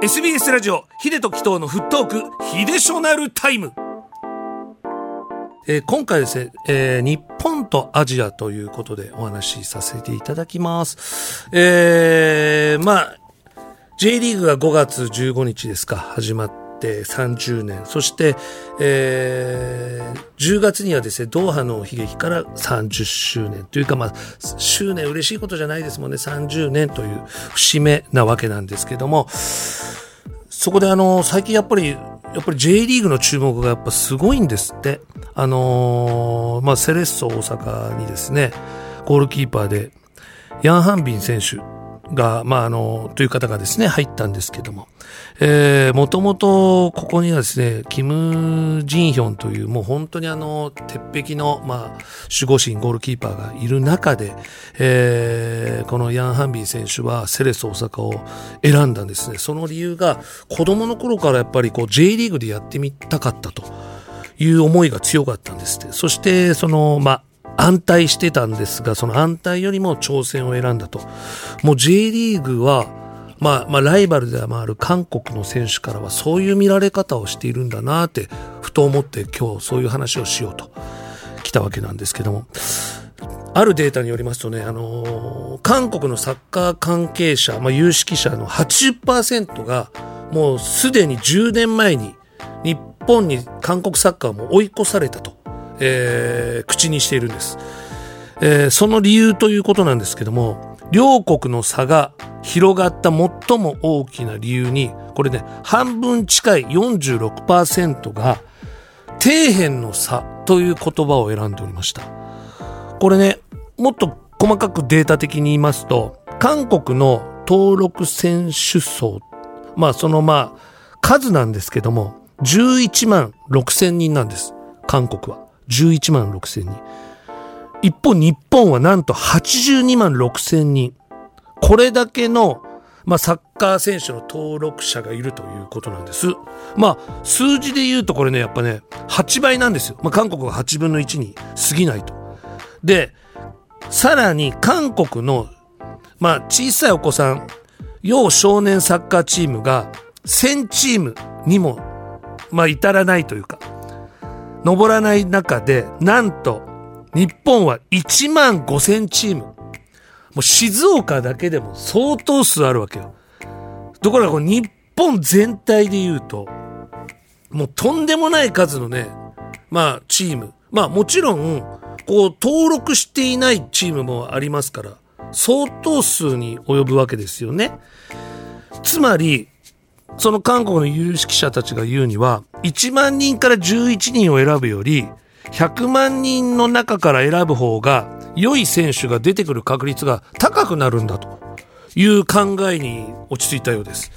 SBS ラジオヒデとキトーのフットークヒデショナルタイムえー今回ですね、えー日本とアジアということでお話しさせていただきます。えー、まあ、J リーグが5月15日ですか、始まって30年。そして、えー、10月にはですね、ドーハの悲劇から30周年というか、まあ、周年嬉しいことじゃないですもんね、30年という節目なわけなんですけども、そこであの、最近やっぱり、やっぱり J リーグの注目がやっぱすごいんですって。あのーまあ、セレッソ大阪にですね、ゴールキーパーで、ヤン・ハンビン選手が、まあ、あの、という方がですね、入ったんですけども、えー、もともと、ここにはですね、キム・ジンヒョンという、もう本当にあの、鉄壁の、まあ、守護神、ゴールキーパーがいる中で、えー、このヤン・ハンビン選手はセレッソ大阪を選んだんですね。その理由が、子供の頃からやっぱりこう、J リーグでやってみたかったという思いが強かったんですって。そして、その、まあ、安泰してたんですが、その安泰よりも挑戦を選んだと。もう J リーグは、まあ、まあ、ライバルではある韓国の選手からはそういう見られ方をしているんだなって、ふと思って今日そういう話をしようと来たわけなんですけども。あるデータによりますとね、あのー韓国のサッカー関係者、まあ、有識者の80%が、もうすでに10年前に日本に韓国サッカーも追い越されたと、えー口にしているんです。えーその理由ということなんですけども、両国の差が広がった最も大きな理由に、これね、半分近い46%が、底辺の差という言葉を選んでおりました。これね、もっと細かくデータ的に言いますと、韓国の登録選手層、まあそのまあ、数なんですけども、11万6千人なんです。韓国は。11万6千人。一方、日本はなんと82万6千人。これだけの、まあ、サッカー選手の登録者がいるということなんです。まあ、数字で言うとこれね、やっぱね、8倍なんですよ。まあ、韓国は8分の1に過ぎないと。で、さらに韓国の、まあ、小さいお子さん、幼少年サッカーチームが1000チームにも、まあ、至らないというか、登らない中で、なんと、日本は1万5000チーム。もう静岡だけでも相当数あるわけよ。ところが日本全体で言うと、もうとんでもない数のね、まあチーム。まあもちろん、こう登録していないチームもありますから、相当数に及ぶわけですよね。つまり、その韓国の有識者たちが言うには、1万人から11人を選ぶより、100万人の中から選ぶ方が、良い選手が出てくる確率が高くなるんだという考えに落ち着いたようです。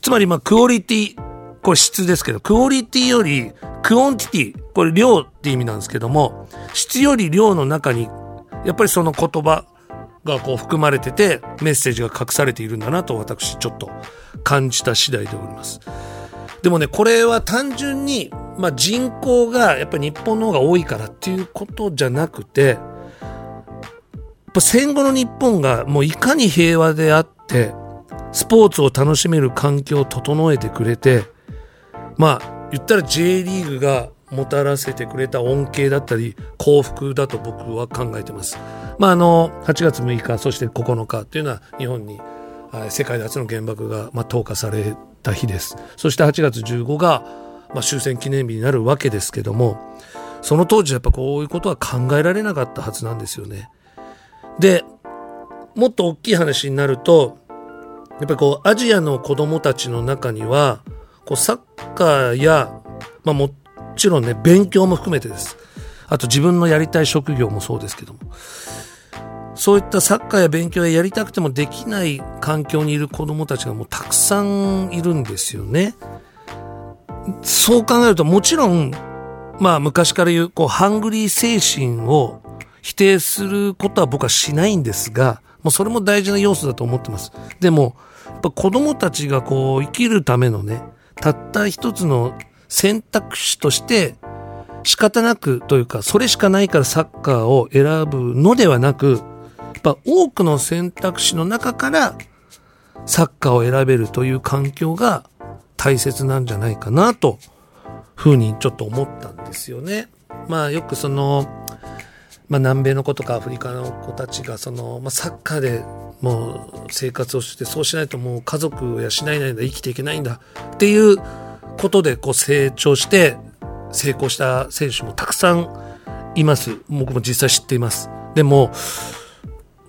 つまり、まあ、クオリティ、これ質ですけど、クオリティより、 quantity、これ量って意味なんですけども、質より量の中に、やっぱりその言葉がこう含まれてて、メッセージが隠されているんだなと私ちょっと感じた次第でおります。でもね、これは単純に、まあ、人口がやっぱり日本の方が多いからっていうことじゃなくて、やっぱ戦後の日本がもういかに平和であって、スポーツを楽しめる環境を整えてくれて、まあ、言ったら J リーグがもたらせてくれた恩恵だったり幸福だと僕は考えてます。まあ、あの、8月6日、そして9日っていうのは日本に世界初の原爆が、まあ、投下された日です。そして8月15が、まあ、終戦記念日になるわけですけども、その当時やっぱこういうことは考えられなかったはずなんですよね。で、もっと大きい話になると、やっぱりこう、アジアの子供たちの中には、こう、サッカーや、まあもちろんね、勉強も含めてです。あと自分のやりたい職業もそうですけども。そういったサッカーや勉強ややりたくてもできない環境にいる子供たちがもうたくさんいるんですよね。そう考えるともちろん、まあ昔から言う、こう、ハングリー精神を否定することは僕はしないんですが、もうそれも大事な要素だと思ってます。でも、やっぱ子供たちがこう、生きるためのね、たった一つの選択肢として、仕方なくというか、それしかないからサッカーを選ぶのではなく、やっぱ多くの選択肢の中から、サッカーを選べるという環境が大切なんじゃないかなと、ふうにちょっと思ったんですよね。まあよくその、まあ南米の子とかアフリカの子たちがその、まあサッカーでもう生活をしてそうしないともう家族を養えないんだ生きていけないんだっていうことでこう成長して成功した選手もたくさんいます。僕も実際知っています。でも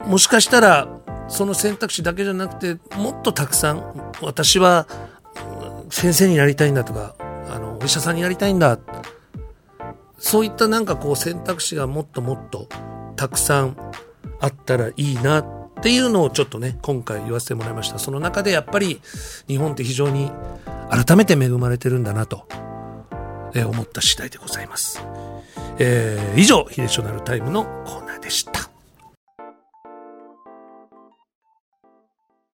もしかしたらその選択肢だけじゃなくてもっとたくさん私は先生になりたいんだとかあのお医者さんになりたいんだ。そういったなんかこう選択肢がもっともっとたくさんあったらいいなっていうのをちょっとね今回言わせてもらいました。その中でやっぱり日本って非常に改めて恵まれてるんだなと、え思った次第でございます、えー、以上「ヒデショナルタイム」のコーナーでした。